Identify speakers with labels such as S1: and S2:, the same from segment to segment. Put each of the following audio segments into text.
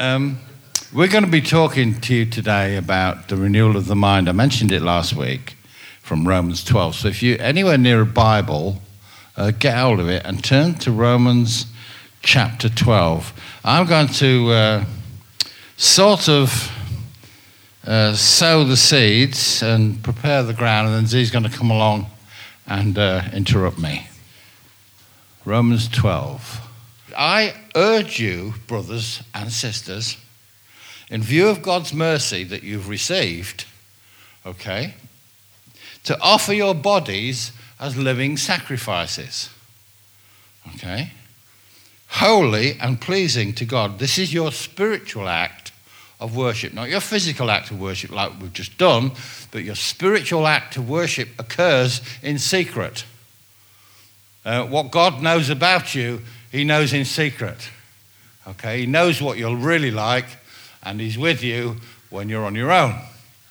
S1: Um, we're going to be talking to you today about the renewal of the mind. I mentioned it last week from Romans 12. So if you're anywhere near a Bible, uh, get hold of it and turn to Romans chapter 12. I'm going to uh, sort of uh, sow the seeds and prepare the ground, and then Z's going to come along and uh, interrupt me. Romans 12. I urge you, brothers and sisters, in view of God's mercy that you've received, okay, to offer your bodies as living sacrifices, okay, holy and pleasing to God. This is your spiritual act of worship, not your physical act of worship like we've just done, but your spiritual act of worship occurs in secret. Uh, what God knows about you, He knows in secret. Okay? He knows what you're really like, and He's with you when you're on your own.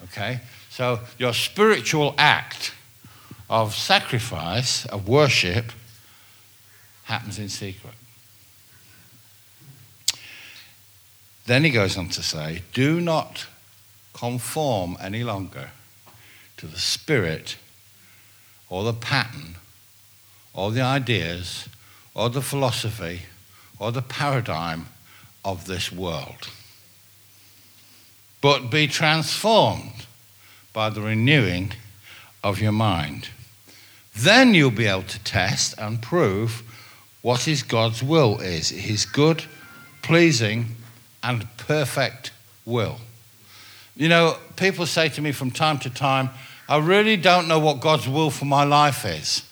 S1: Okay? So, your spiritual act of sacrifice, of worship, happens in secret. Then he goes on to say, Do not conform any longer to the spirit or the pattern or the ideas or the philosophy or the paradigm of this world, but be transformed by the renewing of your mind. Then you'll be able to test and prove what God's will is, his good, pleasing, and perfect will. You know, people say to me from time to time, I really don't know what God's will for my life is.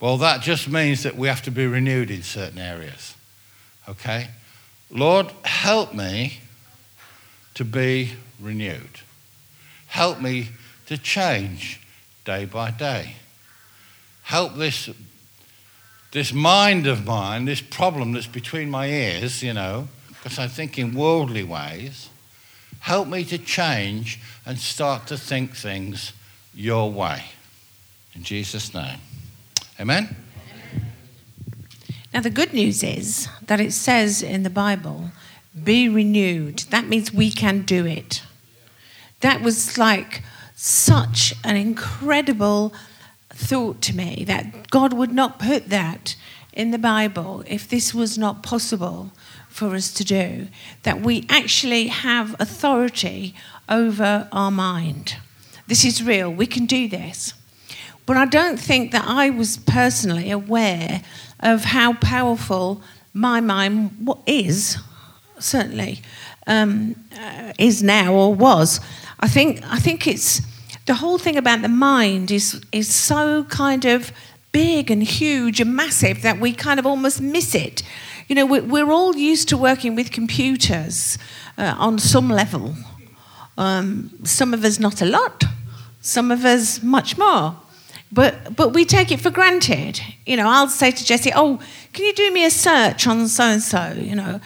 S1: Well, that just means that we have to be renewed in certain areas. Okay? Lord, help me to be renewed. Help me to change day by day. Help this, this mind of mine, this problem that's between my ears, you know, because I think in worldly ways, help me to change and start to think things your way. In Jesus' name. Amen?
S2: Now, the good news is that it says in the Bible, be renewed. That means we can do it. That was like such an incredible thought to me that God would not put that in the Bible if this was not possible for us to do. That we actually have authority over our mind. This is real. We can do this. But I don't think that I was personally aware of how powerful my mind is, certainly, um, uh, is now or was. I think, I think it's the whole thing about the mind is, is so kind of big and huge and massive that we kind of almost miss it. You know, we're, all used to working with computers uh, on some level. Um, some of us not a lot, some of us much more. But, but we take it for granted. You know, I'll say to Jesse, oh, can you do me a search on so and so? You know,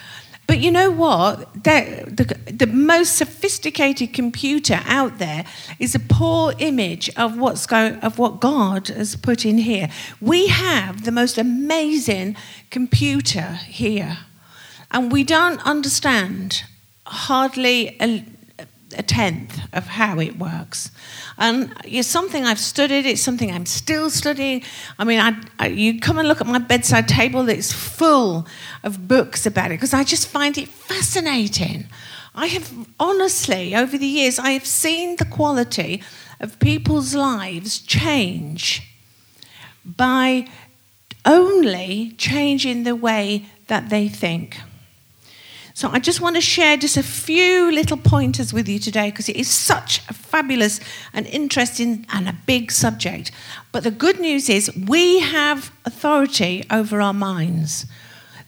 S2: but you know what? The, the, the, most sophisticated computer out there is a poor image of, what's go, of what God has put in here. We have the most amazing computer here, and we don't understand hardly a, a tenth of how it works. And it's something I've studied, it's something I'm still studying. I mean, I, I, you come and look at my bedside table, it's full of books about it because I just find it fascinating. I have honestly, over the years, I have seen the quality of people's lives change by only changing the way that they think. So I just want to share just a few little pointers with you today because it is such a fabulous and interesting and a big subject. But the good news is we have authority over our minds.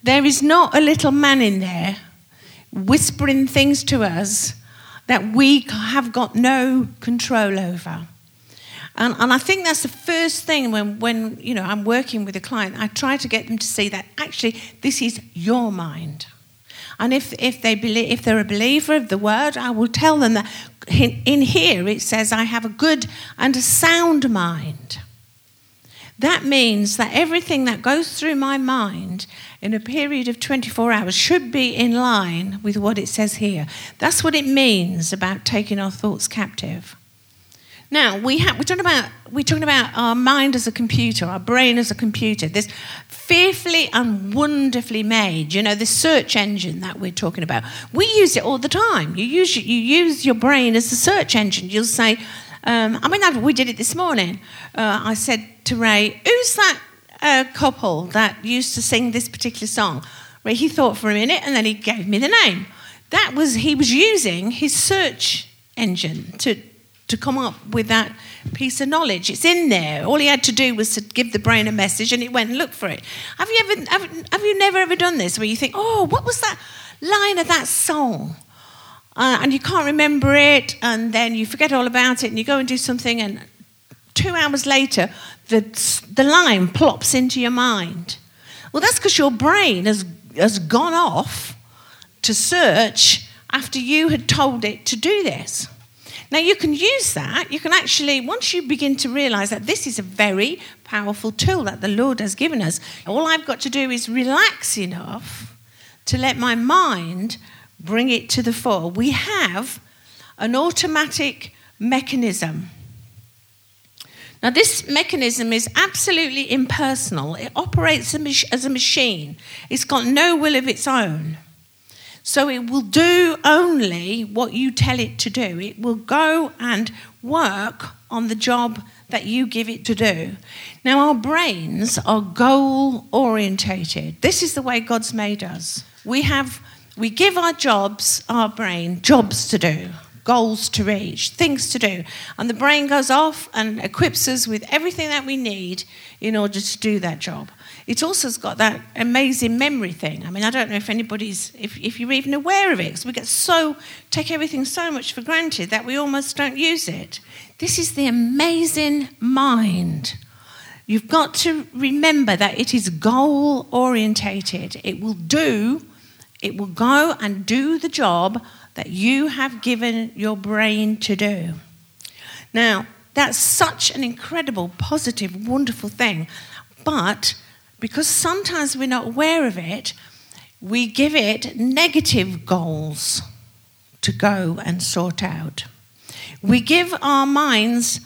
S2: There is not a little man in there whispering things to us that we have got no control over. And, and I think that's the first thing when, when you know, I'm working with a client, I try to get them to see that actually this is your mind. And if, if, they believe, if they're a believer of the word, I will tell them that in here it says, I have a good and a sound mind. That means that everything that goes through my mind in a period of 24 hours should be in line with what it says here. That's what it means about taking our thoughts captive. Now, we we're, talking about, we're talking about our mind as a computer, our brain as a computer. This fearfully and wonderfully made, you know, the search engine that we're talking about. We use it all the time. You use, you use your brain as a search engine. You'll say, um, I mean, we did it this morning. Uh, I said to Ray, Who's that uh, couple that used to sing this particular song? Ray, he thought for a minute and then he gave me the name. That was, he was using his search engine to, to come up with that piece of knowledge. It's in there. All he had to do was to give the brain a message and it went and looked for it. Have you ever, have, have you never ever done this where you think, oh, what was that line of that song? uh, and you can't remember it, and then you forget all about it, and you go and do something, and two hours later, the, the line plops into your mind. Well, that's because your brain has, has gone off to search after you had told it to do this. Now, you can use that. You can actually, once you begin to realize that this is a very powerful tool that the Lord has given us, all I've got to do is relax enough to let my mind bring it to the fore. We have an automatic mechanism. Now, this mechanism is absolutely impersonal. It operates as a machine, it's got no will of its own. So, it will do only what you tell it to do. It will go and work on the job that you give it to do. Now, our brains are goal orientated. This is the way God's made us. We have we give our jobs, our brain, jobs to do, goals to reach, things to do. And the brain goes off and equips us with everything that we need in order to do that job. It also has got that amazing memory thing. I mean, I don't know if anybody's, if, if you're even aware of it, because we get so, take everything so much for granted that we almost don't use it. This is the amazing mind. You've got to remember that it is goal orientated. It will do it will go and do the job that you have given your brain to do. Now, that's such an incredible, positive, wonderful thing. But because sometimes we're not aware of it, we give it negative goals to go and sort out. We give our minds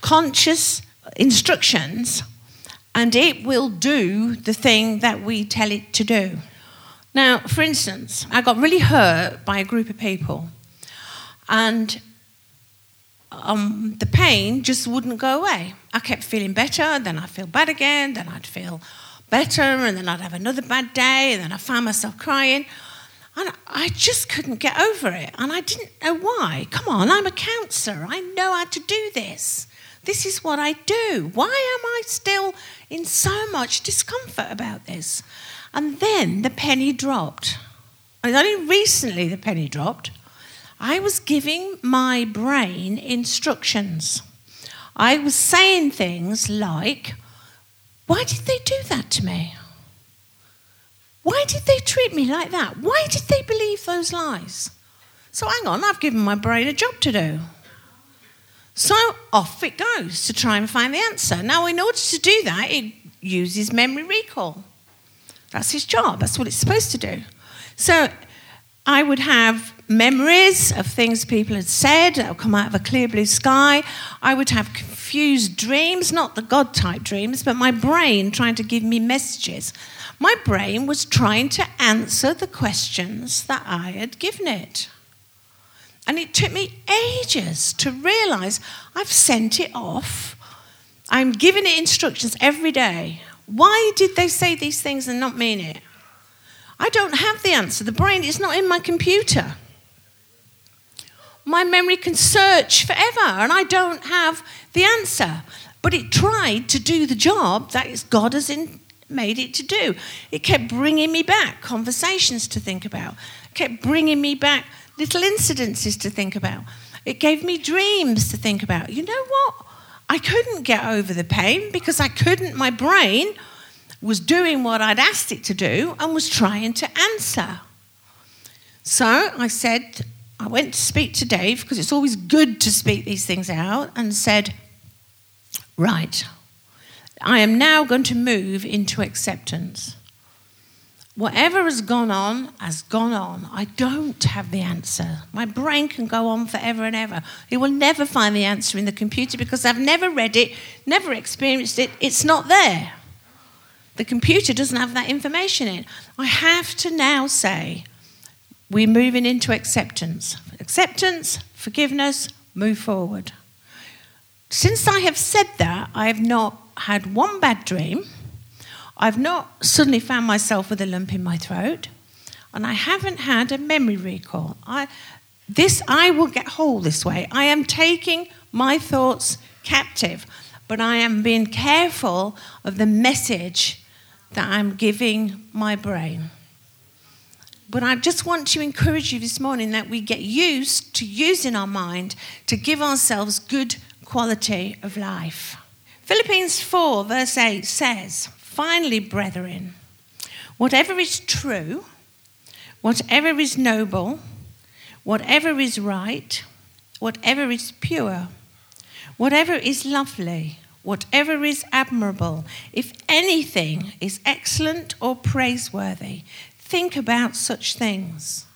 S2: conscious instructions, and it will do the thing that we tell it to do. Now, for instance, I got really hurt by a group of people, and um, the pain just wouldn't go away. I kept feeling better, then I'd feel bad again, then I'd feel better, and then I'd have another bad day, and then I found myself crying. And I just couldn't get over it. And I didn't know why. Come on, I'm a counsellor. I know how to do this. This is what I do. Why am I still in so much discomfort about this? And then the penny dropped. And only recently the penny dropped. I was giving my brain instructions. I was saying things like, Why did they do that to me? Why did they treat me like that? Why did they believe those lies? So hang on, I've given my brain a job to do. So off it goes to try and find the answer. Now, in order to do that, it uses memory recall. That's his job. That's what it's supposed to do. So I would have memories of things people had said that would come out of a clear blue sky. I would have confused dreams, not the God type dreams, but my brain trying to give me messages. My brain was trying to answer the questions that I had given it. And it took me ages to realize I've sent it off. I'm giving it instructions every day. Why did they say these things and not mean it? I don't have the answer. The brain is not in my computer. My memory can search forever, and I don't have the answer. But it tried to do the job that God has in, made it to do. It kept bringing me back conversations to think about, it kept bringing me back little incidences to think about. It gave me dreams to think about. You know what? I couldn't get over the pain because I couldn't, my brain was doing what I'd asked it to do and was trying to answer. So I said, I went to speak to Dave because it's always good to speak these things out and said, Right, I am now going to move into acceptance. Whatever has gone on has gone on. I don't have the answer. My brain can go on forever and ever. It will never find the answer in the computer because I've never read it, never experienced it. It's not there. The computer doesn't have that information in. I have to now say, we're moving into acceptance. Acceptance, forgiveness, move forward. Since I have said that, I have not had one bad dream. I've not suddenly found myself with a lump in my throat, and I haven't had a memory recall. I, this I will get whole this way. I am taking my thoughts captive, but I am being careful of the message that I'm giving my brain. But I just want to encourage you this morning that we get used to using our mind to give ourselves good quality of life. Philippians 4, verse 8 says, Finally, brethren, whatever is true, whatever is noble, whatever is right, whatever is pure, whatever is lovely, whatever is admirable, if anything is excellent or praiseworthy, think about such things.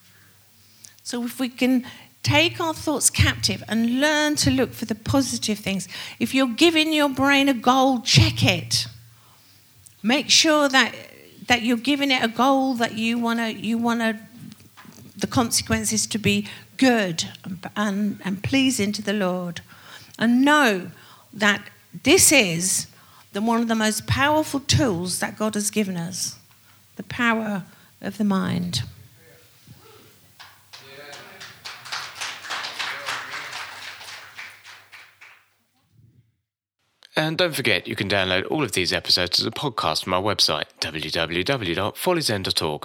S2: So, if we can take our thoughts captive and learn to look for the positive things, if you're giving your brain a goal, check it. Make sure that, that you're giving it a goal that you want to, you want to, the consequences to be good and, and, pleasing to the Lord. And know that this is the, one of the most powerful tools that God has given us the power of the mind.
S3: And don't forget, you can download all of these episodes as a podcast from our website, www.follyzen.org.